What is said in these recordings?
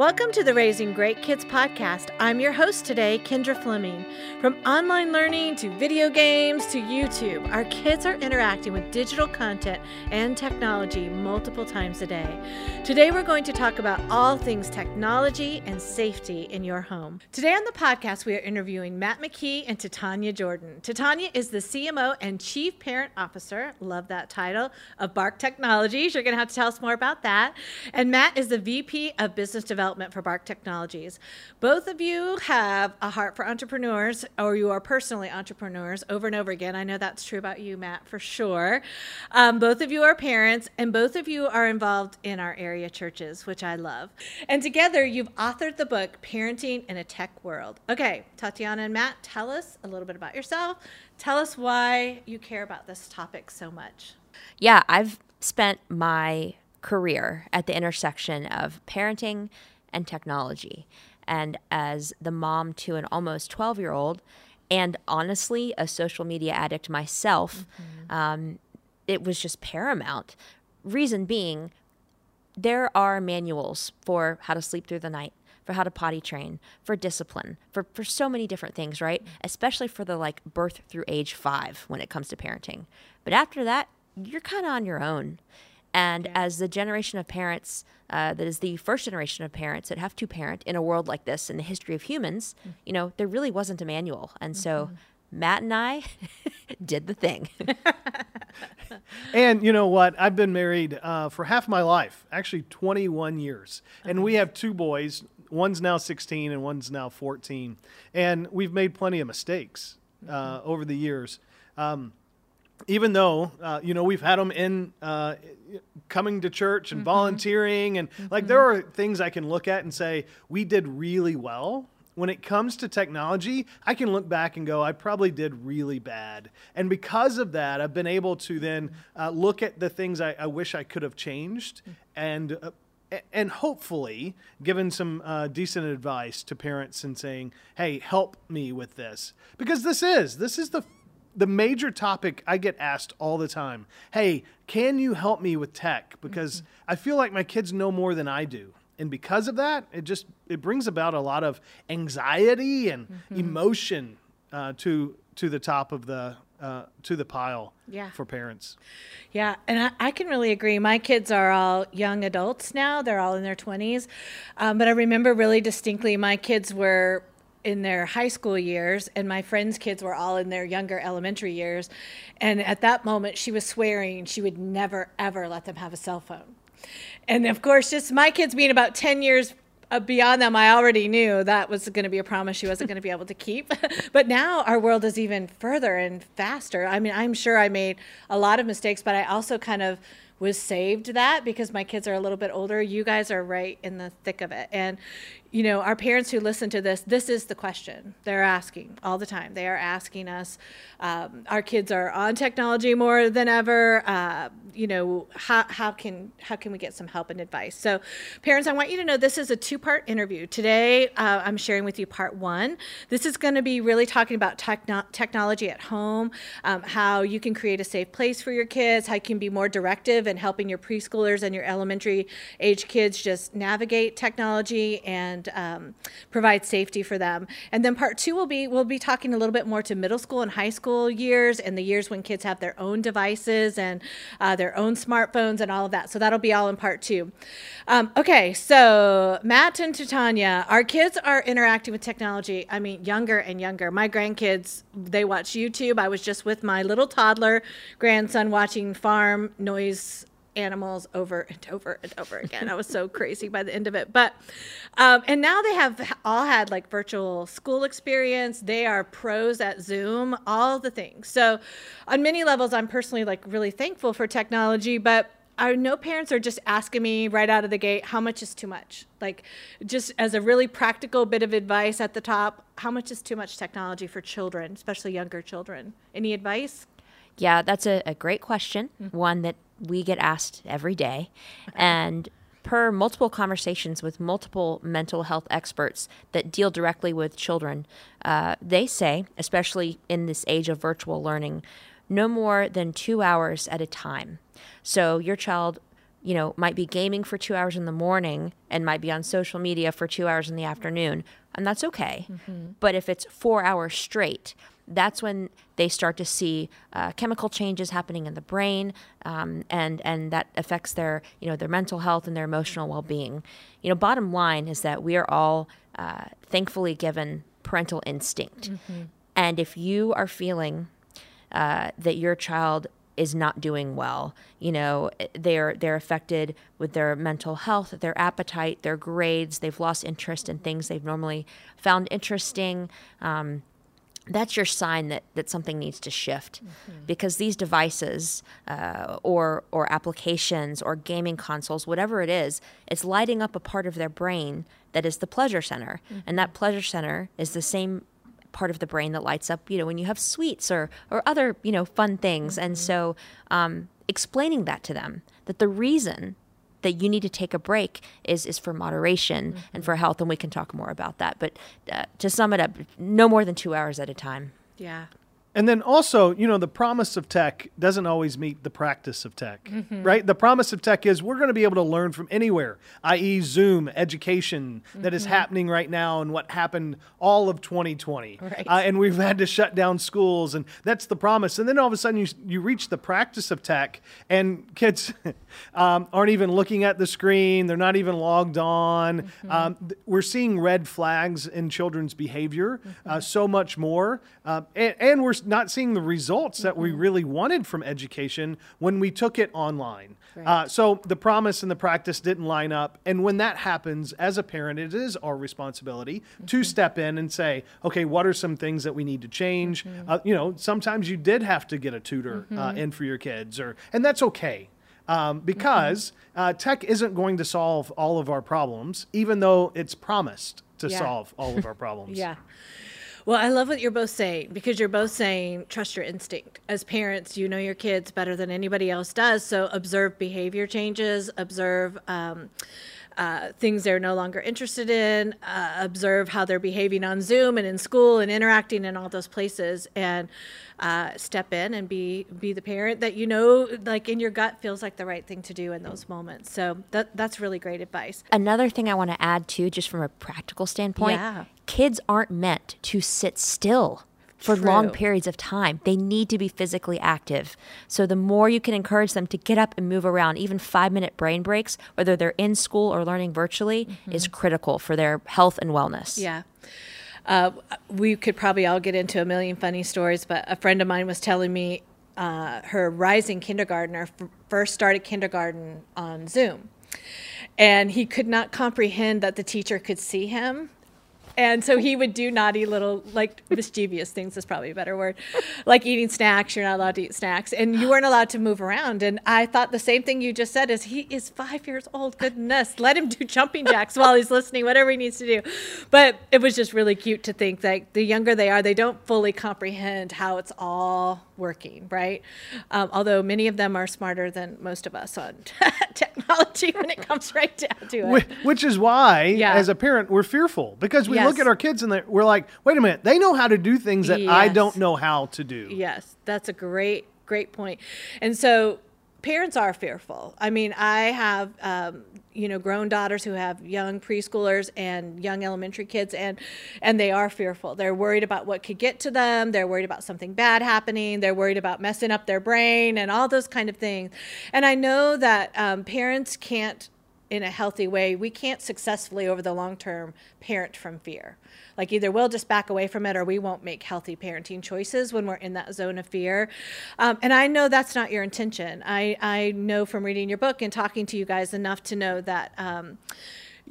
Welcome to the Raising Great Kids podcast. I'm your host today, Kendra Fleming. From online learning to video games to YouTube, our kids are interacting with digital content and technology multiple times a day. Today, we're going to talk about all things technology and safety in your home. Today on the podcast, we are interviewing Matt McKee and Titania Jordan. Titania is the CMO and Chief Parent Officer, love that title, of Bark Technologies. You're going to have to tell us more about that. And Matt is the VP of Business Development development for Bark Technologies. Both of you have a heart for entrepreneurs, or you are personally entrepreneurs over and over again. I know that's true about you, Matt, for sure. Um, both of you are parents, and both of you are involved in our area churches, which I love. And together, you've authored the book, Parenting in a Tech World. Okay, Titania and Matt, tell us a little bit about yourself. Tell us why you care about this topic so much. Yeah, I've spent my career at the intersection of parenting and technology. And as the mom to an almost 12 year old, and honestly, a social media addict myself, mm-hmm. um, it was just paramount. Reason being, there are manuals for how to sleep through the night, for how to potty train, for discipline, for, for so many different things, right? Mm-hmm. Especially for the like birth through age five when it comes to parenting. But after that, you're kind of on your own. And as the generation of parents uh, that is the first generation of parents that have to parent in a world like this in the history of humans, mm-hmm. you know, there really wasn't a manual. And mm-hmm. so Matt and I did the thing. and you know what? I've been married uh, for half my life, actually 21 years. And uh-huh. we have two boys. One's now 16 and one's now 14. And we've made plenty of mistakes uh, mm-hmm. over the years. Um, even though uh, you know we've had them in uh, coming to church and mm-hmm. volunteering and mm-hmm. like there are things i can look at and say we did really well when it comes to technology i can look back and go i probably did really bad and because of that i've been able to then uh, look at the things I, I, wish i could have changed and uh, and hopefully given some uh, decent advice to parents and saying hey help me with this because this is this is the the major topic I get asked all the time. Hey, can you help me with tech? Because mm-hmm. I feel like my kids know more than I do. And because of that, it just it brings about a lot of anxiety and mm-hmm. emotion uh, to to the top of the uh, to the pile yeah. for parents. Yeah, and I, I, can really agree. My kids are all young adults now; they're all in their twenties. Um, but I remember really distinctly, my kids were in their high school years and my friends kids were all in their younger elementary years and at that moment she was swearing she would never ever let them have a cell phone and of course just my kids being about 10 years uh, beyond them i already knew that was going to be a promise she wasn't going to be able to keep but now our world is even further and faster i mean i'm sure i made a lot of mistakes but i also kind of was saved that because my kids are a little bit older. You guys are right in the thick of it. And you know, our parents who listen to this, this is the question they're asking all the time. They are asking us. Um, our kids are on technology more than ever. Uh, you know, how, how can how can we get some help and advice? So, parents, I want you to know this is a two part interview. Today, uh, I'm sharing with you part one. This is going to be really talking about techno- technology at home, um, how you can create a safe place for your kids, how you can be more directive in helping your preschoolers and your elementary age kids just navigate technology and and um, provide safety for them. And then part two will be we'll be talking a little bit more to middle school and high school years and the years when kids have their own devices and uh, their own smartphones and all of that. So that'll be all in part two. Um, okay, so Matt and Titania, our kids are interacting with technology. I mean, younger and younger. My grandkids, they watch YouTube. I was just with my little toddler grandson watching farm noise animals over and over and over again. I was so crazy by the end of it. But um, and now they have all had like virtual school experience. They are pros at Zoom, all the things. So on many levels, I'm personally like really thankful for technology, but I know parents are just asking me right out of the gate, how much is too much? Like, just as a really practical bit of advice at the top, how much is too much technology for children, especially younger children? Any advice? Yeah, that's a, a great question. Mm-hmm. One that we get asked every day. And per multiple conversations with multiple mental health experts that deal directly with children, uh, they say, especially in this age of virtual learning, no more than two hours at a time. So your child you know, might be gaming for two hours in the morning and might be on social media for two hours in the afternoon, and that's okay. But if it's four hours straight, that's when they start to see uh, chemical changes happening in the brain, um, and and that affects their you know their mental health and their emotional well being. You know, bottom line is that we are all uh, thankfully given parental instinct, and if you are feeling uh, that your child is not doing well. You know, they're they're affected with their mental health, their appetite, their grades. They've lost interest in things they've normally found interesting. Um, that's your sign that, that something needs to shift. Because these devices uh, or or applications or gaming consoles whatever it is it's lighting up a part of their brain that is the pleasure center. And that pleasure center is the same part of the brain that lights up you know when you have sweets or or other you know fun things. And so um, explaining that to them that the reason that you need to take a break is is for moderation and for health and we can talk more about that but uh, to sum it up no more than two hours at a time Yeah. And then also, you know, the promise of tech doesn't always meet the practice of tech, right? The promise of tech is we're going to be able to learn from anywhere, i.e., Zoom education that is happening right now and what happened all of 2020. Right. Uh, and we've had to shut down schools, and that's the promise. And then all of a sudden, you, you reach the practice of tech, and kids um, aren't even looking at the screen, they're not even logged on. Um, th- we're seeing red flags in children's behavior uh, so much more. Uh, and, and we're not seeing the results that we really wanted from education when we took it online. Uh, so the promise and the practice didn't line up. And when that happens, as a parent, it is our responsibility to step in and say, okay, what are some things that we need to change? Uh, you know, sometimes you did have to get a tutor uh, in for your kids, or and that's okay. Um, because uh, tech isn't going to solve all of our problems, even though it's promised to Yeah. solve all of our problems. Yeah. Well, I love what you're both saying because you're both saying trust your instinct. As parents, you know your kids better than anybody else does. So observe behavior changes, observe um, uh, things they're no longer interested in, uh, observe how they're behaving on Zoom and in school and interacting in all those places, and uh, step in and be be the parent that you know, like in your gut, feels like the right thing to do in those moments. So that that's really great advice. another thing i want to add too just from a practical standpoint Yeah. kids aren't meant to sit still for long periods of time. They need to be physically active. So the more you can encourage them to get up and move around, even five minute brain breaks, whether they're in school or learning virtually, is critical for their health and wellness. Yeah. Uh, we could probably all get into a million funny stories, but a friend of mine was telling me uh, her rising kindergartner f- first started kindergarten on Zoom. And he could not comprehend that the teacher could see him. And so he would do naughty little, like mischievous things is probably a better word, like eating snacks. You're not allowed to eat snacks, and you weren't allowed to move around. And I thought the same thing you just said is he is five years old. Goodness, let him do jumping jacks while he's listening, whatever he needs to do. But it was just really cute to think that the younger they are, they don't fully comprehend how it's all working, right? Um, although many of them are smarter than most of us on technology when it comes right down to it. Which is why, Yeah. as a parent, we're fearful because we look at our kids and we're like, wait a minute, they know how to do things that I don't know how to do. Yes, that's a great, great point. And so parents are fearful. I mean, I have, um, you know, grown daughters who have young preschoolers and young elementary kids, and and they are fearful. They're worried about what could get to them. They're worried about something bad happening. They're worried about messing up their brain and all those kind of things. And I know that um, parents can't in a healthy way, we can't successfully over the long term parent from fear. Like either we'll just back away from it or we won't make healthy parenting choices when we're in that zone of fear. Um, and I know that's not your intention. I, I know from reading your book and talking to you guys enough to know that. Um,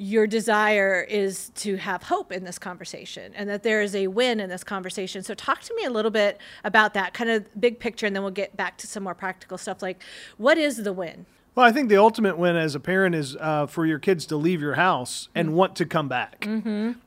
your desire is to have hope in this conversation and that there is a win in this conversation. So, talk to me a little bit about that kind of big picture, and then we'll get back to some more practical stuff like what is the win? Well, I think the ultimate win as a parent is uh, for your kids to leave your house and want to come back.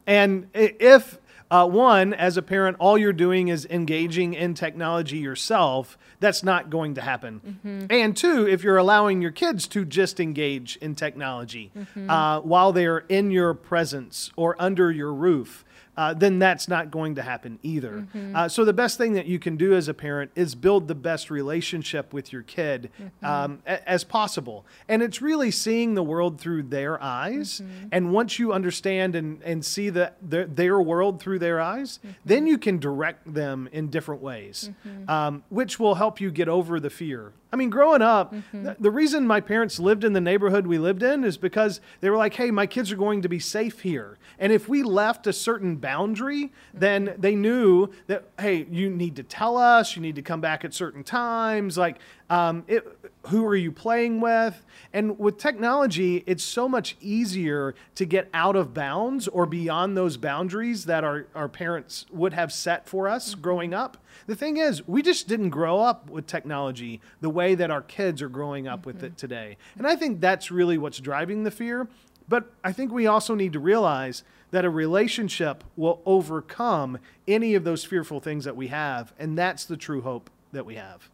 And if uh, one, as a parent, all you're doing is engaging in technology yourself, that's not going to happen. And two, if you're allowing your kids to just engage in technology uh, while they're in your presence or under your roof, uh, then that's not going to happen either. Uh, so the best thing that you can do as a parent is build the best relationship with your kid um, a- as possible, and it's really seeing the world through their eyes. And once you understand and and see the, their their world through their eyes, then you can direct them in different ways, um, which will help you get over the fear. I mean, growing up, th- the reason my parents lived in the neighborhood we lived in is because they were like, hey, my kids are going to be safe here. And if we left a certain boundary, then they knew that, hey, you need to tell us, you need to come back at certain times. Like, um, it, who are you playing with? And with technology, it's so much easier to get out of bounds or beyond those boundaries that our, our parents would have set for us growing up. The thing is, we just didn't grow up with technology the way that our kids are growing up with it mm-hmm. today. And I think that's really what's driving the fear. But I think we also need to realize that a relationship will overcome any of those fearful things that we have. And that's the true hope that we have.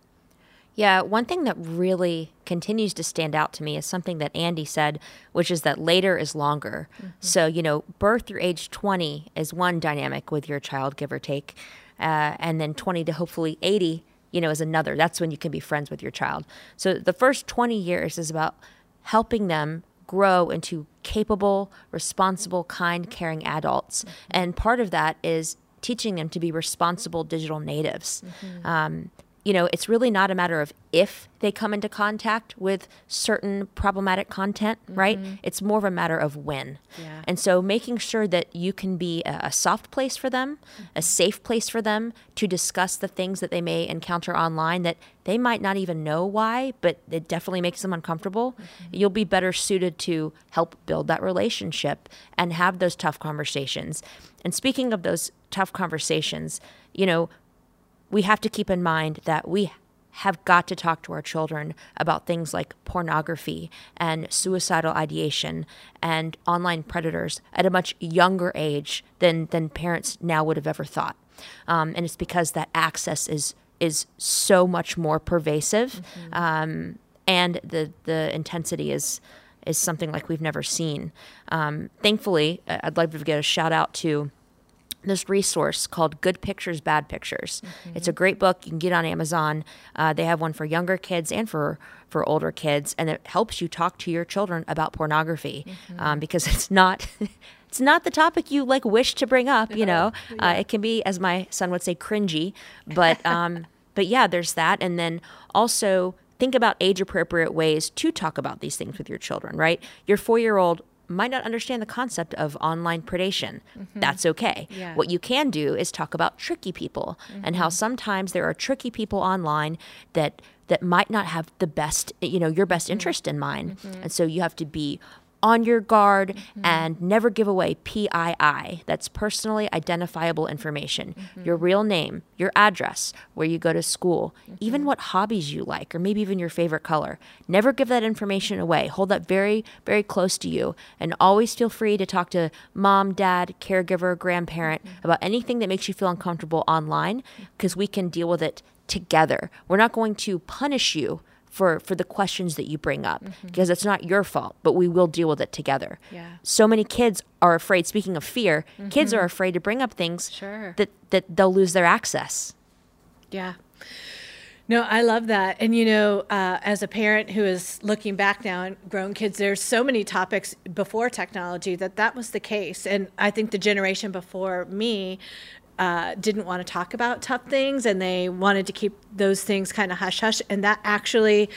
Yeah, one thing that really continues to stand out to me is something that Andy said, which is that later is longer. So, you know, birth through age 20 is one dynamic with your child, give or take. Uh, and then 20 to hopefully 80, you know, is another. That's when you can be friends with your child. So the first 20 years is about helping them grow into capable, responsible, kind, caring adults. And part of that is teaching them to be responsible digital natives. Um, you know, it's really not a matter of if they come into contact with certain problematic content, right? Mm-hmm. It's more of a matter of when. Yeah. And so making sure that you can be a, a soft place for them, a mm-hmm. safe place for them to discuss the things that they may encounter online that they might not even know why, but it definitely makes them uncomfortable. Mm-hmm. You'll be better suited to help build that relationship and have those tough conversations. And speaking of those tough conversations, you know, we have to keep in mind that we have got to talk to our children about things like pornography and suicidal ideation and online predators at a much younger age than than parents now would have ever thought. Um, and it's because that access is is so much more pervasive, um, and the the intensity is is something like we've never seen. Um, thankfully, I'd like to give a shout out to this resource called Good Pictures, Bad Pictures. It's a great book. You can get on Amazon. Uh, they have one for younger kids and for for older kids, and it helps you talk to your children about pornography um, because it's not. It's not the topic you like wish to bring up, you know. Uh, it can be, as my son would say, cringy, but um, but yeah, there's that, and then also think about age appropriate ways to talk about these things with your children. Right, your four year old might not understand the concept of online predation. Mm-hmm. That's okay. Yeah. What you can do is talk about tricky people and how mm-hmm. sometimes there are tricky people online that that might not have the best, you know, your best mm-hmm. interest in mind. And so you have to be on your guard mm-hmm. and never give away PII. That's personally identifiable information. Mm-hmm. Your real name, your address, where you go to school, mm-hmm. even what hobbies you like, or maybe even your favorite color. Never give that information away. Hold that very, very close to you. And always feel free to talk to mom, dad, caregiver, grandparent about anything that makes you feel uncomfortable online because we can deal with it together. We're not going to punish you for for the questions that you bring up because it's not your fault but we will deal with it together Yeah. so many kids are afraid speaking of fear kids are afraid to bring up things Sure. that that they'll lose their access Yeah. No, I love that. And, you know, uh, as a parent who is looking back now and grown kids, there's so many topics before technology that that was the case. And I think the generation before me uh, didn't want to talk about tough things and they wanted to keep those things kind of hush hush. And that actually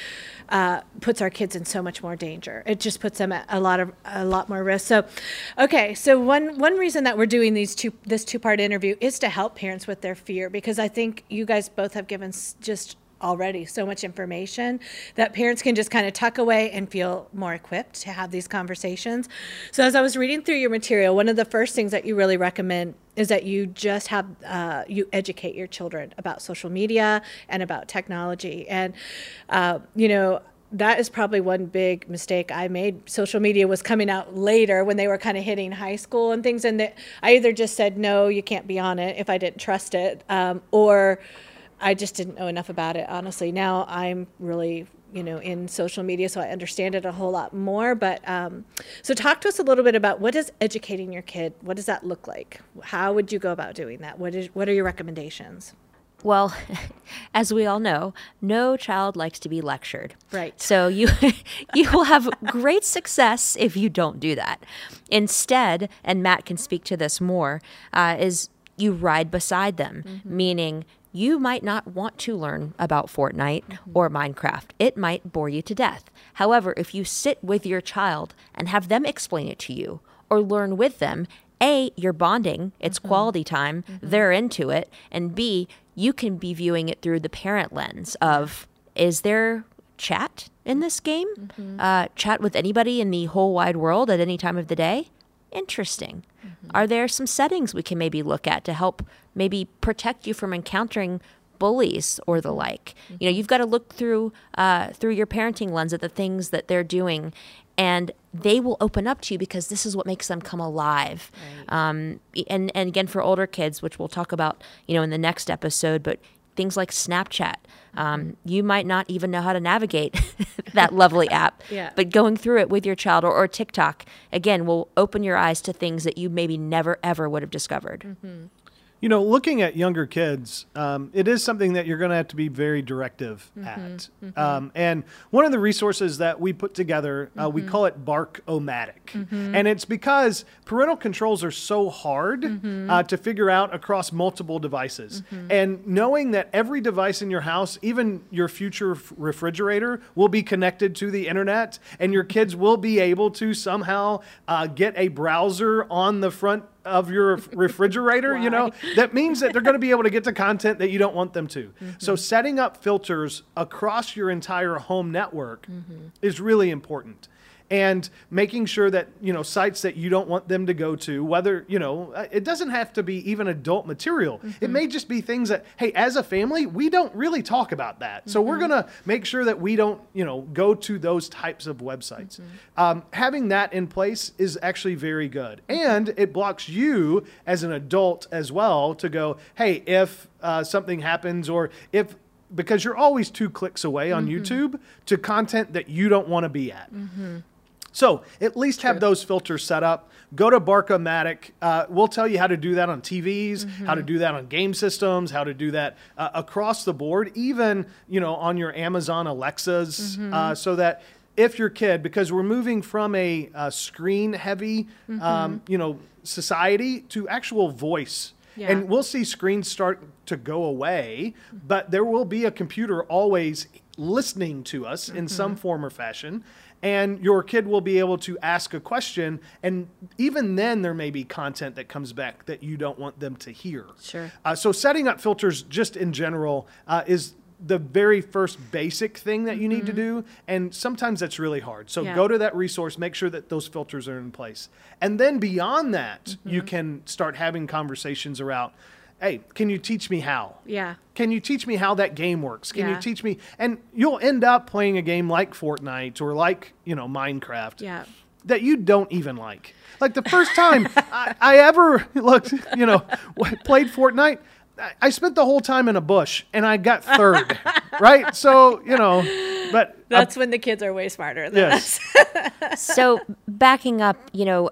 uh, puts our kids in so much more danger. It just puts them at a lot of a lot more risk. So, okay, so one one reason that we're doing these two this two part interview is to help parents with their fear because I think you guys both have given just already so much information that parents can just kind of tuck away and feel more equipped to have these conversations. So, as I was reading through your material, one of the first things that you really recommend is that you just have uh, you educate your children about social media and about technology, and uh, you know. That is probably one big mistake I made. Social media was coming out later when they were kind of hitting high school and things, and that I either just said no, you can't be on it if I didn't trust it, um, or I just didn't know enough about it, honestly. Now I'm really you know, in social media, so I understand it a whole lot more. But um, so, talk to us a little bit about what is educating your kid. What does that look like? How would you go about doing that? What is what are your recommendations? Well, as we all know, no child likes to be lectured. Right. So you you will have great success if you don't do that. Instead, and Matt can speak to this more, uh, is you ride beside them, mm-hmm. meaning you might not want to learn about Fortnite mm-hmm. or Minecraft. It might bore you to death. However, if you sit with your child and have them explain it to you or learn with them, A, you're bonding, it's mm-hmm. quality time, mm-hmm. they're into it, and B, you can be viewing it through the parent lens of is there chat in this game? Mm-hmm. Uh, chat with anybody in the whole wide world at any time of the day? Interesting. Mm-hmm. Are there some settings we can maybe look at to help maybe protect you from encountering bullies or the like? Mm-hmm. You know, you've got to look through uh, through your parenting lens at the things that they're doing, and they will open up to you because this is what makes them come alive. Right. Um, and and again, for older kids, which we'll talk about, you know, in the next episode, but things like Snapchat. Um, you might not even know how to navigate that lovely app, yeah. but going through it with your child or, or, TikTok, again, will open your eyes to things that you maybe never, ever would have discovered. Mm-hmm. You know, looking at younger kids, um, it is something that you're going to have to be very directive mm-hmm, at. Mm-hmm. Um, and one of the resources that we put together, uh, mm-hmm. we call it Bark-O-Matic. Mm-hmm. And it's because parental controls are so hard mm-hmm. uh, to figure out across multiple devices. Mm-hmm. And knowing that every device in your house, even your future refrigerator, will be connected to the internet, and your kids will be able to somehow uh, get a browser on the front of your refrigerator, you know, that means that they're going to be able to get to content that you don't want them to. Mm-hmm. So setting up filters across your entire home network mm-hmm. is really important and making sure that you know sites that you don't want them to go to whether you know uh, it doesn't have to be even adult material mm-hmm. it may just be things that hey as a family we don't really talk about that so mm-hmm. we're going to make sure that we don't you know go to those types of websites mm-hmm. um, having that in place is actually very good and it blocks you as an adult as well to go hey if uh, something happens or if because you're always two clicks away on mm-hmm. YouTube to content that you don't want to be at. Mm-hmm. So at least have those filters set up. Go to Bark-O-Matic. Uh, we'll tell you how to do that on TVs, mm-hmm. how to do that on game systems, how to do that uh, across the board, even you know on your Amazon Alexas, mm-hmm. uh, so that if your kid, because we're moving from a, a screen-heavy, mm-hmm. um, you know, society to actual voice. Yeah. And we'll see screens start to go away, but there will be a computer always listening to us in some mm-hmm. form or fashion and your kid will be able to ask a question and even then there may be content that comes back that you don't want them to hear sure uh, so setting up filters just in general uh, is the very first basic thing that you need mm-hmm. to do and sometimes that's really hard so yeah. go to that resource make sure that those filters are in place and then beyond that mm-hmm. you can start having conversations around hey, can you teach me how? Yeah. Can you teach me how that game works? Can yeah. you teach me? And you'll end up playing a game like Fortnite or like, you know, Minecraft. Yeah. That you don't even like. Like the first time I, I, ever looked, you know, played Fortnite, I spent the whole time in a bush and I got third, right? So, you know, but that's uh, when the kids are way smarter than yes. us. so, backing up, you know,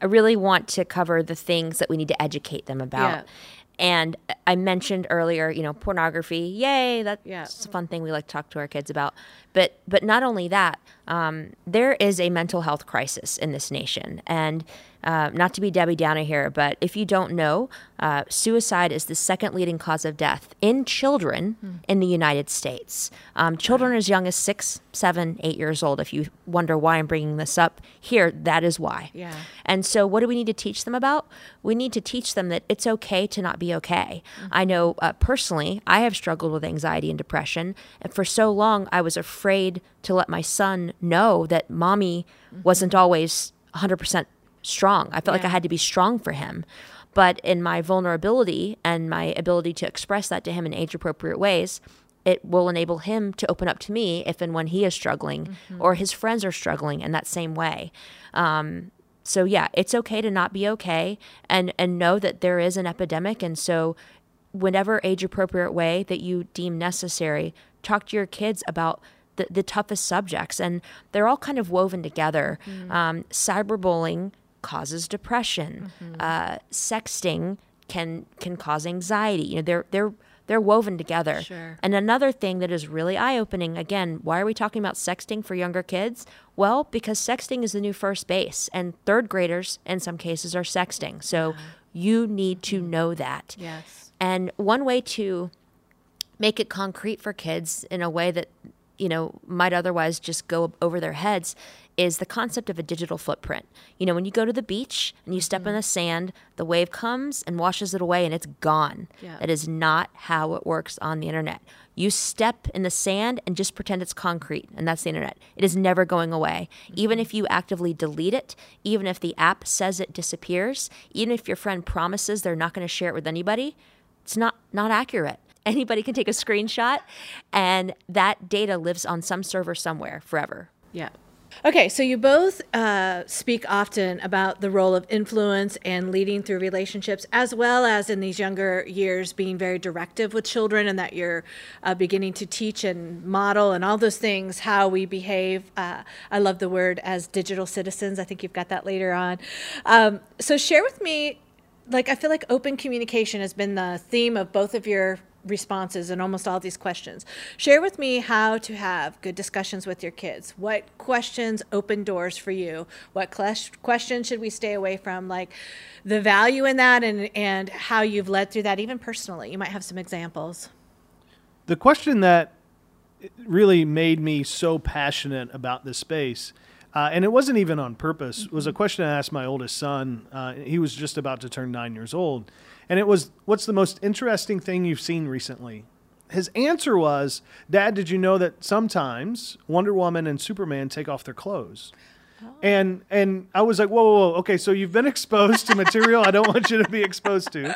I really want to cover the things that we need to educate them about. Yeah. And I mentioned earlier, you know, pornography. Yay, that's yeah. a fun thing we like to talk to our kids about. But but not only that, um, there is a mental health crisis in this nation, and uh, not to be Debbie Downer here, but if you don't know, uh, suicide is the second leading cause of death in children mm. in the United States. Um, children as young as six, seven, eight years old. If you wonder why I'm bringing this up here, that is why. Yeah. And so, what do we need to teach them about? We need to teach them that it's okay to not be okay. Mm-hmm. I know uh, personally, I have struggled with anxiety and depression, and for so long, I was afraid to let my son know that mommy mm-hmm. wasn't always 100% strong. I felt yeah. like I had to be strong for him. But in my vulnerability and my ability to express that to him in age appropriate ways, it will enable him to open up to me if and when he is struggling mm-hmm. or his friends are struggling in that same way. Um, so yeah, it's okay to not be okay and and know that there is an epidemic and so whenever age appropriate way that you deem necessary, talk to your kids about the, the toughest subjects, and they're all kind of woven together. Um, cyberbullying causes depression. Uh, sexting can can cause anxiety. You know, they're they're they're woven together. Sure. And another thing that is really eye opening again, why are we talking about sexting for younger kids? Well, because sexting is the new first base, and third graders in some cases are sexting. So you need to know that. Yes. And one way to make it concrete for kids in a way that you know might otherwise just go over their heads is the concept of a digital footprint. You know, when you go to the beach and you step in the mm-hmm. sand, the wave comes and washes it away and it's gone. Yeah. That is not how it works on the internet. You step in the sand and just pretend it's concrete, and that's the internet. It is never going away. Mm-hmm. Even if you actively delete it, even if the app says it disappears, even if your friend promises they're not going to share it with anybody, it's not not accurate. Anybody can take a screenshot, and that data lives on some server somewhere forever. Yeah. Okay, so you both uh, speak often about the role of influence and leading through relationships, as well as in these younger years being very directive with children, and that you're uh, beginning to teach and model and all those things how we behave. Uh, I love the word as digital citizens. I think you've got that later on. Um, so share with me, like I feel like open communication has been the theme of both of your responses and almost all these questions. Share with me how to have good discussions with your kids. What questions open doors for you? What ques- questions should we stay away from? Like the value in that and, and how you've led through that, even personally. You might have some examples. The question that really made me so passionate about this space, uh, and it wasn't even on purpose, was a question I asked my oldest son. Uh, he was just about to turn nine years old. And it was, What's the most interesting thing you've seen recently? His answer was, Dad, did you know that sometimes Wonder Woman and Superman take off their clothes? And and I was like, whoa, whoa, whoa, okay, so you've been exposed to material I don't want you to be exposed to.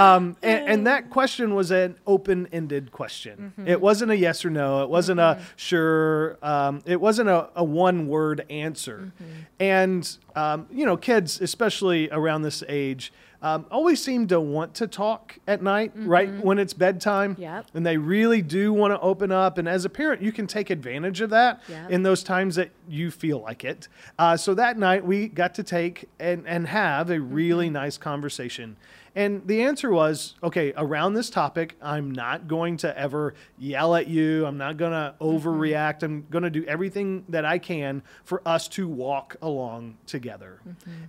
Um, and, and that question was an open-ended question. It wasn't a yes or no. It wasn't a sure. Um, it wasn't a, a one-word answer. And um, you know, kids, especially around this age, um, always seem to want to talk at night, right when it's bedtime. Yep. And they really do want to open up. And as a parent, you can take advantage of that Yep. in those times that you feel like it. Uh, so that night, we got to take and, and have a really nice conversation. And the answer was okay, around this topic, I'm not going to ever yell at you. I'm not going to overreact. I'm going to do everything that I can for us to walk along together.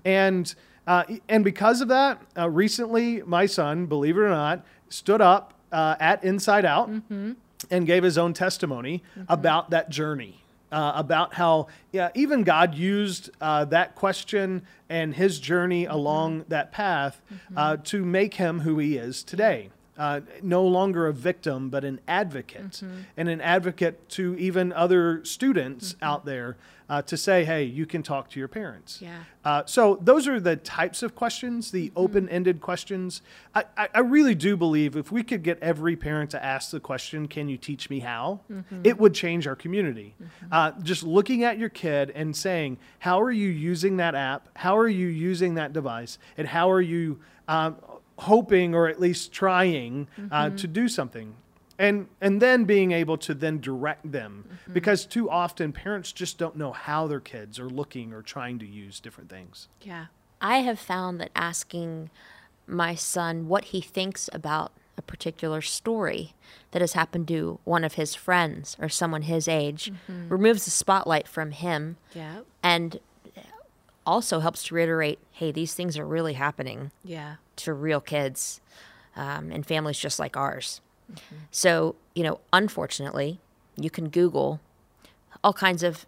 And uh, and because of that, uh, recently my son, believe it or not, stood up uh, at Inside Out and gave his own testimony about that journey. Uh, about how yeah, even God used uh, that question and his journey along that path uh, to make him who he is today. Uh, no longer a victim, but an advocate, and an advocate to even other students out there uh, to say, hey, you can talk to your parents. Yeah. Uh, so those are the types of questions, the open-ended questions. I, I, I really do believe if we could get every parent to ask the question, "Can you teach me how?" it would change our community. Uh, just looking at your kid and saying, "How are you using that app? How are you using that device? And how are you um, hoping, or at least trying, uh, mm-hmm. to do something?" and and then being able to then direct them mm-hmm. because too often parents just don't know how their kids are looking or trying to use different things Yeah. I have found that asking my son what he thinks about a particular story that has happened to one of his friends or someone his age mm-hmm. removes the spotlight from him Yeah. and also helps to reiterate hey, these things are really happening Yeah. to real kids um, and families just like ours. So, you know, unfortunately, you can Google all kinds of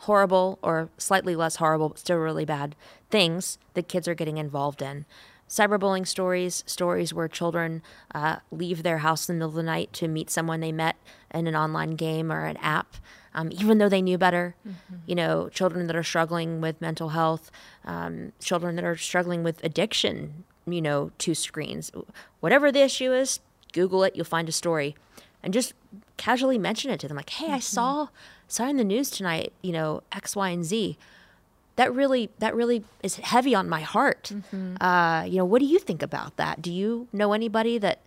horrible or slightly less horrible, but still really bad things that kids are getting involved in. Cyberbullying stories, stories where children uh, leave their house in the middle of the night to meet someone they met in an online game or an app, um, even though they knew better. You know, children that are struggling with mental health, um, children that are struggling with addiction, you know, to screens. Whatever the issue is, Google it, you'll find a story. And just casually mention it to them like, hey, I saw saw in the news tonight, you know, X, Y, and Z. That really that really is heavy on my heart. Uh, you know, what do you think about that? Do you know anybody that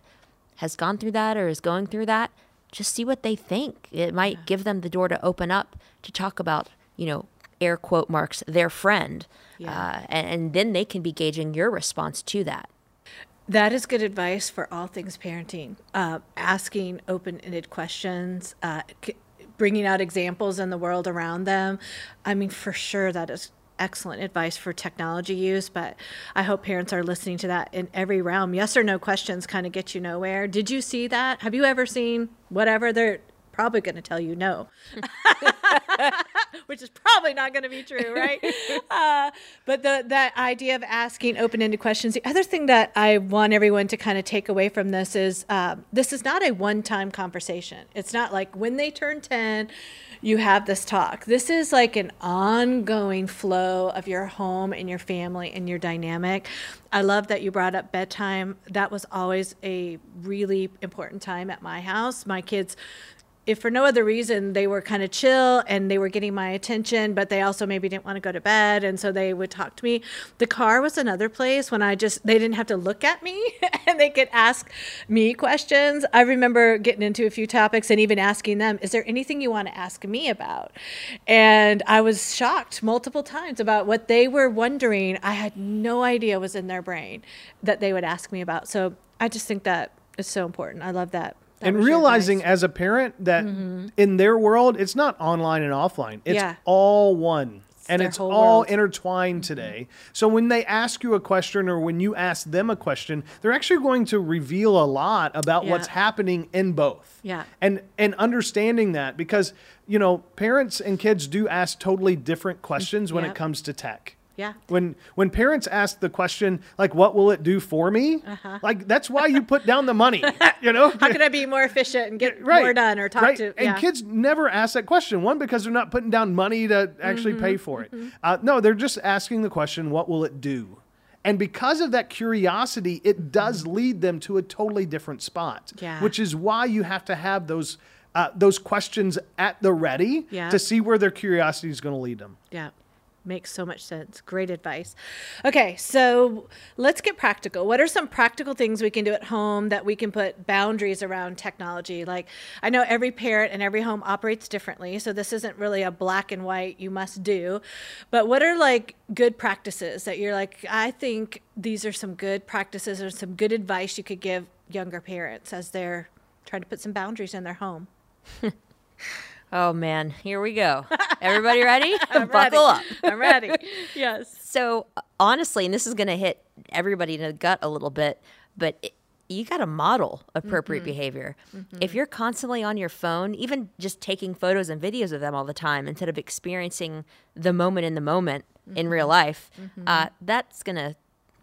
has gone through that or is going through that? Just see what they think. It might give them the door to open up to talk about, you know, air quote marks, their friend. Yeah. Uh, and, and then they can be gauging your response to that. That is good advice for all things parenting. Uh, asking open ended questions, uh, c- bringing out examples in the world around them. I mean, for sure, that is excellent advice for technology use, but I hope parents are listening to that in every realm. Yes or no questions kind of get you nowhere. Did you see that? Have you ever seen whatever? They're probably going to tell you no, which is probably not going to be true, right? uh, but the that idea of asking open-ended questions. The other thing that I want everyone to kind of take away from this is uh, this is not a one-time conversation. It's not like when they turn ten, you have this talk. This is like an ongoing flow of your home and your family and your dynamic. I love that you brought up bedtime. That was always a really important time at my house. My kids if for no other reason they were kind of chill and they were getting my attention but they also maybe didn't want to go to bed and so they would talk to me. The car was another place when i just they didn't have to look at me and they could ask me questions. I remember getting into a few topics and even asking them is there anything you want to ask me about? And i was shocked multiple times about what they were wondering. I had no idea was in their brain that they would ask me about. So i just think that is so important. I love that and realizing advice. as a parent that in their world it's not online and offline. It's Yeah. all one. And it's all world. intertwined today. So when they ask you a question or when you ask them a question they're actually going to reveal a lot about what's happening in both. Yeah. and and understanding that because you know parents and kids do ask totally different questions when it comes to tech Yeah. when when parents ask the question like what will it do for me like that's why you put down the money you know Uh-huh. How can I be more efficient and get right, more done or talk right. to? And kids never ask that question. One because they're not putting down money to actually Mm-hmm. pay for it. Uh, no, they're just asking the question, "What will it do?" And because of that curiosity, it does lead them to a totally different spot. Mm-hmm. Yeah. Which is why you have to have those uh, those questions at the ready Yeah. to see where their curiosity is going to lead them. Yeah. Makes so much sense. Great advice. Okay, so let's get practical. What are some practical things we can do at home that we can put boundaries around technology? Like, I know every parent and every home operates differently, so this isn't really a black and white you must do. But what are like good practices that you're like, I think these are some good practices or some good advice you could give younger parents as they're trying to put some boundaries in their home? Oh man, here we go. Everybody ready? I'm Buckle ready. up. I'm ready. yes. So honestly, and this is going to hit everybody in the gut a little bit, but it, you got to model appropriate Mm-hmm. behavior. If you're constantly on your phone, even just taking photos and videos of them all the time instead of experiencing the moment in the moment in real Mm-hmm. life, uh, that's going to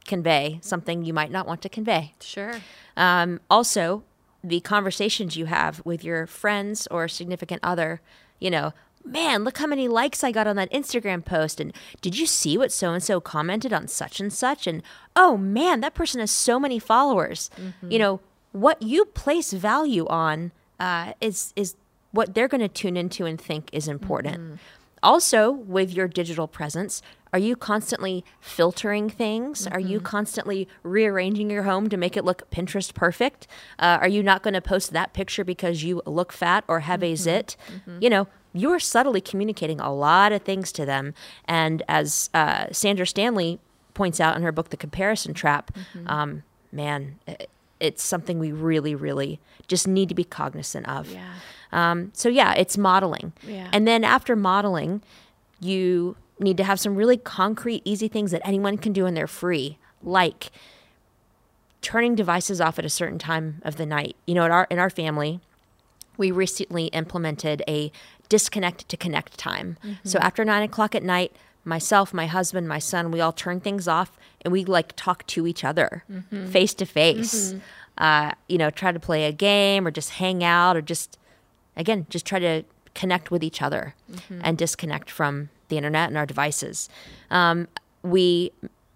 convey something you might not want to convey. Sure. Um, also, the conversations you have with your friends or significant other, you know, man, look how many likes I got on that Instagram post. And did you see what so and so commented on such and such? And oh man, that person has so many followers. You know, what you place value on uh, is is what they're going to tune into and think is important. Also, with your digital presence, are you constantly filtering things? Are you constantly rearranging your home to make it look Pinterest perfect? Uh, are you not going to post that picture because you look fat or have a zit? You know, you're subtly communicating a lot of things to them. And as uh, Sandra Stanley points out in her book, The Comparison Trap, um, man, i- it's something we really, really just need to be cognizant of. Yeah. Um, so yeah, it's modeling. Yeah. And then after modeling, you need to have some really concrete, easy things that anyone can do and they're free, like turning devices off at a certain time of the night. You know, in our in our family, we recently implemented a disconnect to connect time. So after nine o'clock at night, myself, my husband, my son, we all turn things off and we like talk to each other face to face. Uh, You know, try to play a game or just hang out or just, again, just try to connect with each other and disconnect from the internet and our devices. Um, we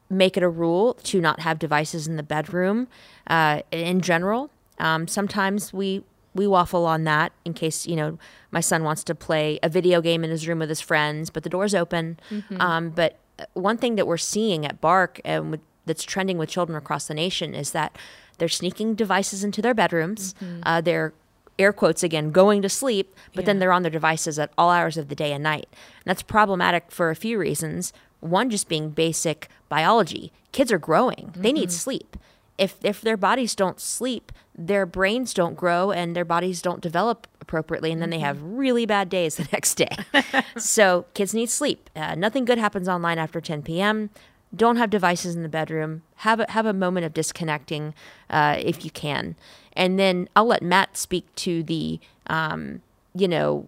make it a rule to not have devices in the bedroom uh, in general. Um, sometimes we we waffle on that in case you know my son wants to play a video game in his room with his friends, but the door's open. Um, but one thing that we're seeing at Bark and with, that's trending with children across the nation is that they're sneaking devices into their bedrooms. Uh, they're air quotes again, going to sleep, but then they're on their devices at all hours of the day and night. And that's problematic for a few reasons. One just being basic biology. Kids are growing. They need sleep. If if their bodies don't sleep, their brains don't grow and their bodies don't develop appropriately and then they have really bad days the next day. so kids need sleep. Uh, nothing good happens online after 10 p.m. Don't have devices in the bedroom. Have a, have a moment of disconnecting uh, if you can, and then I'll let Matt speak to the um, you know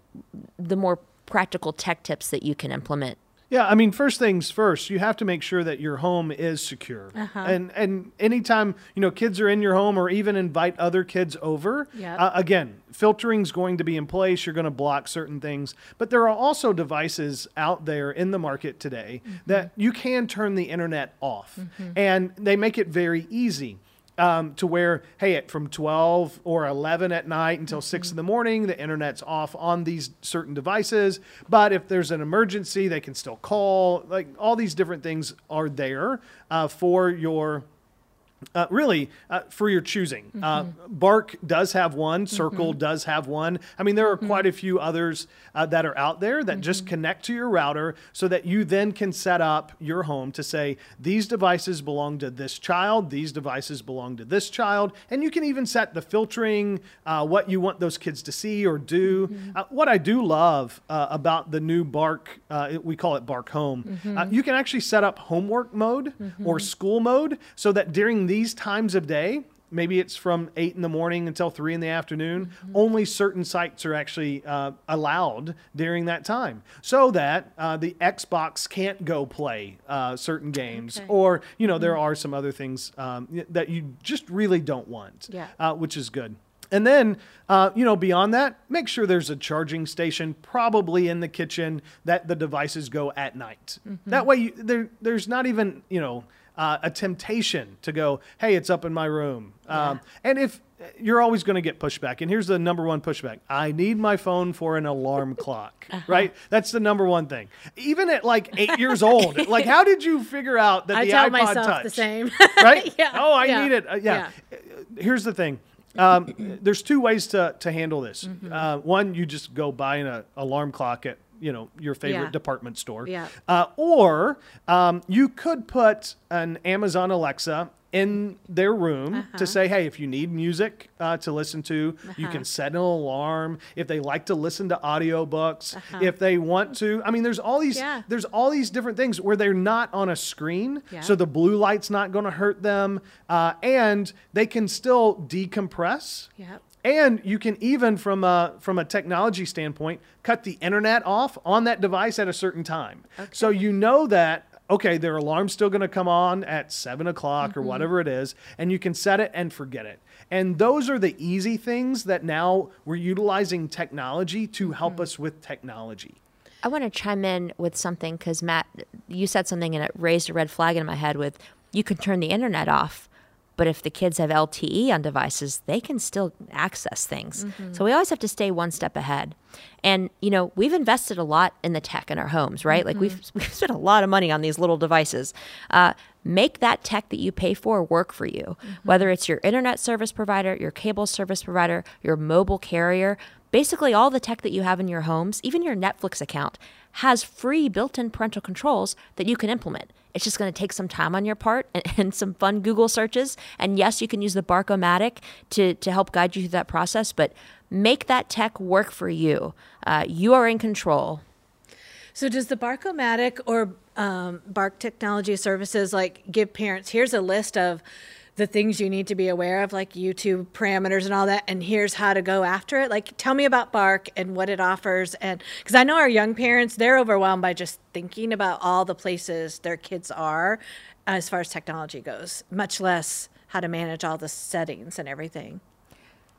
the more practical tech tips that you can implement. Yeah, I mean, first things first, you have to make sure that your home is secure. Uh-huh. And and anytime you know kids are in your home, or even invite other kids over, Yep. uh, again, filtering's going to be in place. You're going to block certain things, but there are also devices out there in the market today Mm-hmm. that you can turn the internet off, and they make it very easy. Um, to where, hey, from 12 or 11 at night until 6 in the morning, the internet's off on these certain devices. But if there's an emergency, they can still call. Like all these different things are there uh, for your uh, really uh, for your choosing. Uh, Bark does have one, Circle does have one. I mean, there are quite a few others uh, that are out there that just connect to your router so that you then can set up your home to say, these devices belong to this child, these devices belong to this child. And you can even set the filtering, uh, what you want those kids to see or do. Uh, what I do love uh, about the new Bark, uh, we call it Bark Home, uh, you can actually set up homework mode or school mode so that during these times of day, maybe it's from eight in the morning until three in the afternoon, only certain sites are actually uh, allowed during that time so that uh, the Xbox can't go play uh, certain games Okay. or, you know, there are some other things um, that you just really don't want, Yeah. uh, which is good. And then, uh, you know, beyond that, make sure there's a charging station, probably in the kitchen, that the devices go at night. That way, you, there, there's not even, you know, uh, a temptation to go, hey, it's up in my room. Um, and if you're always going to get pushback, and here's the number one pushback I need my phone for an alarm clock, right? That's the number one thing. Even at like eight years old, like, how did you figure out that I the tell iPod myself Touch? the same. right? Yeah, Oh, I yeah, need it. Uh, yeah. Uh, Here's the thing. Um, there's two ways to, to handle this. Mm-hmm. Uh, one, you just go buy an uh, alarm clock at you know your favorite Yeah. department store. Yeah. Uh, or um, you could put an Amazon Alexa in their room Uh-huh. to say, hey, if you need music uh, to listen to, you Uh-huh. can set an alarm. If they like to listen to audiobooks, if they want to, I mean, there's all these Uh-huh. Yeah. there's all these different things where they're not on a screen, Yeah. so the blue light's not going to hurt them, uh, and they can still decompress. Yep. And you can even, from a, from a technology standpoint, cut the internet off on that device at a certain time. Okay. So you know that, okay, their alarm's still going to come on at seven o'clock or mm-hmm. whatever it is, and you can set it and forget it. And those are the easy things that now we're utilizing technology to help mm-hmm. us with technology. I want to chime in with something because Matt, you said something and it raised a red flag in my head. With you can turn the internet off, but if the kids have LTE on devices, they can still access things. So we always have to stay one step ahead. And you know, we've invested a lot in the tech in our homes, right? Like we've we've spent a lot of money on these little devices. Uh, make that tech that you pay for work for you, whether it's your internet service provider, your cable service provider, your mobile carrier basically all the tech that you have in your homes, even your Netflix account, has free built-in parental controls that you can implement. It's just going to take some time on your part and, and some fun Google searches. And yes, you can use the Barkomatic to to help guide you through that process, but make that tech work for you. Uh, you are in control. So does the Barkomatic or um, Bark Technology Services like give parents here's a list of the things you need to be aware of, like YouTube parameters and all that, and here's how to go after it? Like, tell me about Bark and what it offers, and because I know our young parents, they're overwhelmed by just thinking about all the places their kids are, as far as technology goes, much less how to manage all the settings and everything.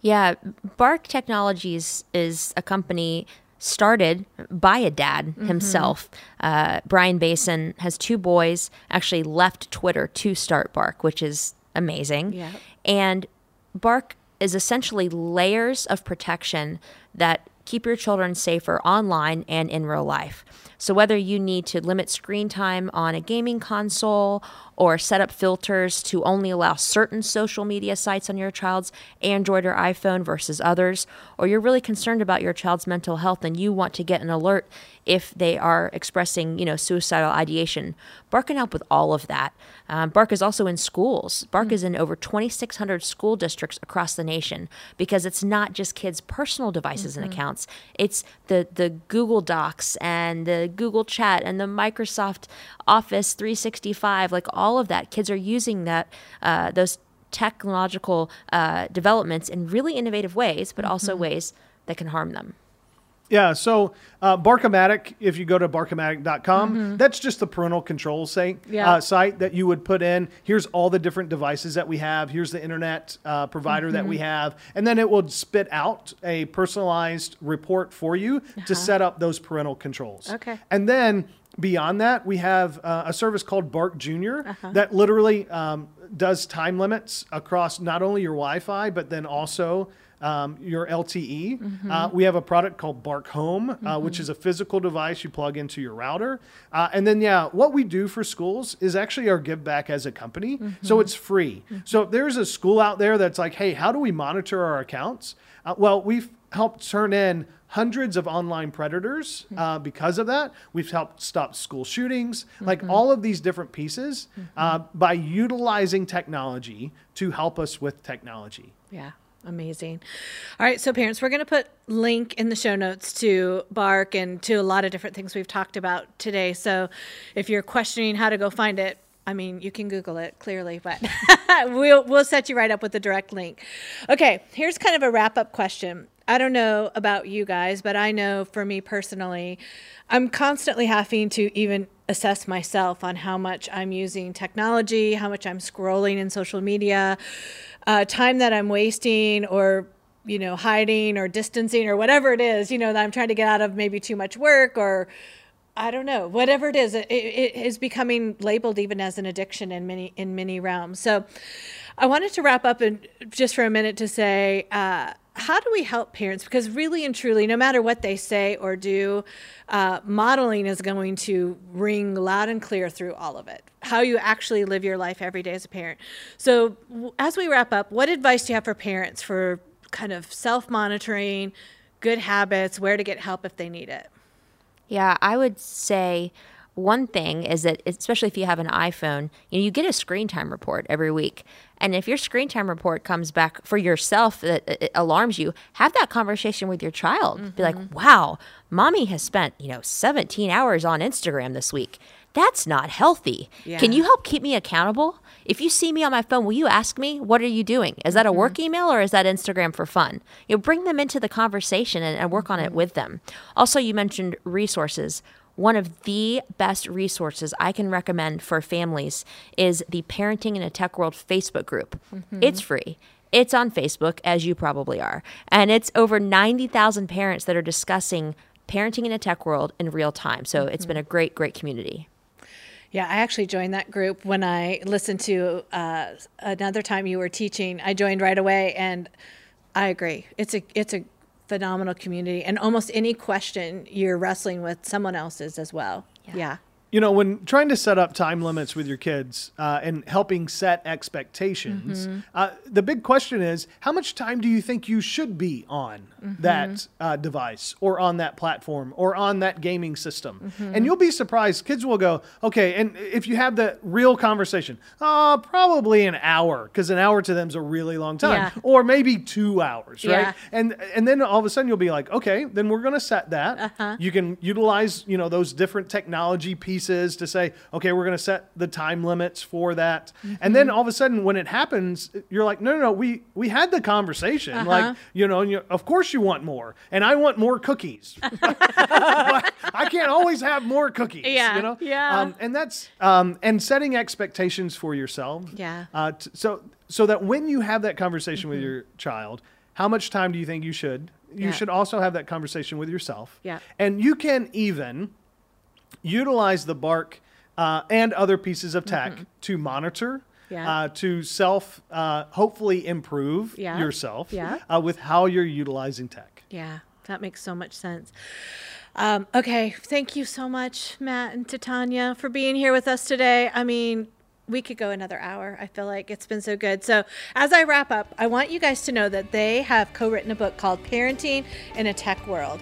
Yeah, Bark Technologies is a company started by a dad himself. Uh, Brian Bason has two boys, actually left Twitter to start Bark, which is amazing. Yeah. And Bark is essentially layers of protection that keep your children safer online and in real life. So, whether you need to limit screen time on a gaming console or set up filters to only allow certain social media sites on your child's Android or iPhone versus others, or you're really concerned about your child's mental health and you want to get an alert if they are expressing, you know, suicidal ideation, Bark can help with all of that. Um, Bark is also in schools. Bark mm-hmm. is in over 2,600 school districts across the nation because it's not just kids' personal devices mm-hmm. and accounts. It's the the Google Docs and the Google Chat and the Microsoft Office 365, like all of that. Kids are using that uh, those technological uh, developments in really innovative ways, but mm-hmm. also ways that can harm them. Yeah, so uh, Barkomatic, if you go to barkomatic.com, mm-hmm. that's just the parental control site, yeah. uh, site that you would put in. Here's all the different devices that we have. Here's the internet uh, provider mm-hmm. that we mm-hmm. have. And then it will spit out a personalized report for you uh-huh. to set up those parental controls. Okay. And then beyond that, we have uh, a service called Bark Junior uh-huh. that literally um, does time limits across not only your Wi Fi, but then also um, your LTE. Mm-hmm. Uh, we have a product called Bark Home, uh, mm-hmm. which is a physical device you plug into your router. Uh, and then, yeah, what we do for schools is actually our give back as a company. Mm-hmm. So it's free. Mm-hmm. So if there's a school out there that's like, hey, how do we monitor our accounts? Uh, well, we've helped turn in hundreds of online predators mm-hmm. uh, because of that. We've helped stop school shootings, mm-hmm. like all of these different pieces mm-hmm. uh, by utilizing technology to help us with technology. Yeah. Amazing. All right, so parents, we're going to put link in the show notes to Bark and to a lot of different things we've talked about today. So if you're questioning how to go find it, I mean, you can Google it clearly, but we'll we'll set you right up with the direct link. Okay, here's kind of a wrap up question. I don't know about you guys, but I know for me personally, I'm constantly having to even assess myself on how much I'm using technology, how much I'm scrolling in social media, uh, time that I'm wasting or you know hiding or distancing or whatever it is you know that I'm trying to get out of maybe too much work or I don't know whatever it is it, it is becoming labeled even as an addiction in many in many realms. So I wanted to wrap up and just for a minute to say uh, how do we help parents? Because really and truly, no matter what they say or do, uh, modeling is going to ring loud and clear through all of it. How you actually live your life every day as a parent. So, as we wrap up, what advice do you have for parents for kind of self monitoring, good habits, where to get help if they need it? Yeah, I would say one thing is that especially if you have an iPhone, you know, you get a screen time report every week. And if your screen time report comes back for yourself that it alarms you, have that conversation with your child. Mm-hmm. Be like, mm-hmm. "Wow, mommy has spent, you know, 17 hours on Instagram this week. That's not healthy. Yeah. Can you help keep me accountable? If you see me on my phone, will you ask me, what are you doing? Is that a work mm-hmm. email or is that Instagram for fun? You know, bring them into the conversation and, and work on it mm-hmm. with them. Also, you mentioned resources one of the best resources I can recommend for families is the Parenting in a Tech World Facebook group. Mm-hmm. It's free. It's on Facebook, as you probably are. And it's over 90,000 parents that are discussing parenting in a tech world in real time. So mm-hmm. it's been a great, great community. Yeah, I actually joined that group when I listened to uh, another time you were teaching. I joined right away, and I agree. It's a it's a phenomenal community and almost any question you're wrestling with someone else's as well. Yeah, yeah you know, when trying to set up time limits with your kids uh, and helping set expectations, mm-hmm. uh, the big question is how much time do you think you should be on mm-hmm. that uh, device or on that platform or on that gaming system? Mm-hmm. And you'll be surprised. Kids will go, okay, and if you have the real conversation, uh, probably an hour, because an hour to them is a really long time, yeah. or maybe two hours, right? Yeah. And and then all of a sudden you'll be like, okay, then we're going to set that. Uh-huh. You can utilize, you know, those different technology pieces pieces to say, okay, we're going to set the time limits for that. Mm-hmm. And then all of a sudden, when it happens, you're like, no, no, no, we we had the conversation. Uh-huh. Like, you know, you, of course you want more, and I want more cookies. I can't always have more cookies. Yeah, you know. Yeah. Um, and that's um, and setting expectations for yourself. Yeah. Uh, t- so so that when you have that conversation mm-hmm. with your child, how much time do you think you should? You yeah. should also have that conversation with yourself. Yeah. And you can even utilize the bark uh, and other pieces of tech mm-hmm. to monitor yeah. Uh, to self uh, hopefully improve yeah. yourself yeah. uh, with how you're utilizing tech. Yeah. that makes so much sense. Um, okay, thank you so much, Matt and Titania, for being here with us today. I mean, we could go another hour. I feel like it's been so good. So, as I wrap up, I want you guys to know that they have co written a book called Parenting in a Tech World.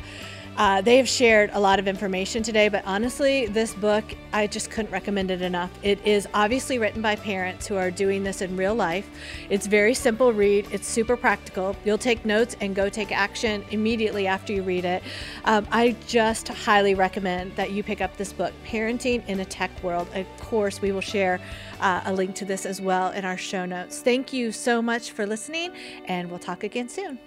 Uh, they have shared a lot of information today, but honestly, this book, I just couldn't recommend it enough. It is obviously written by parents who are doing this in real life. It's very simple read, it's super practical. You'll take notes and go take action immediately after you read it. Um, I just highly recommend that you pick up this book, Parenting in a Tech World. Of course, we will share uh, a link to this as well in our show notes. Thank you so much for listening, and we'll talk again soon.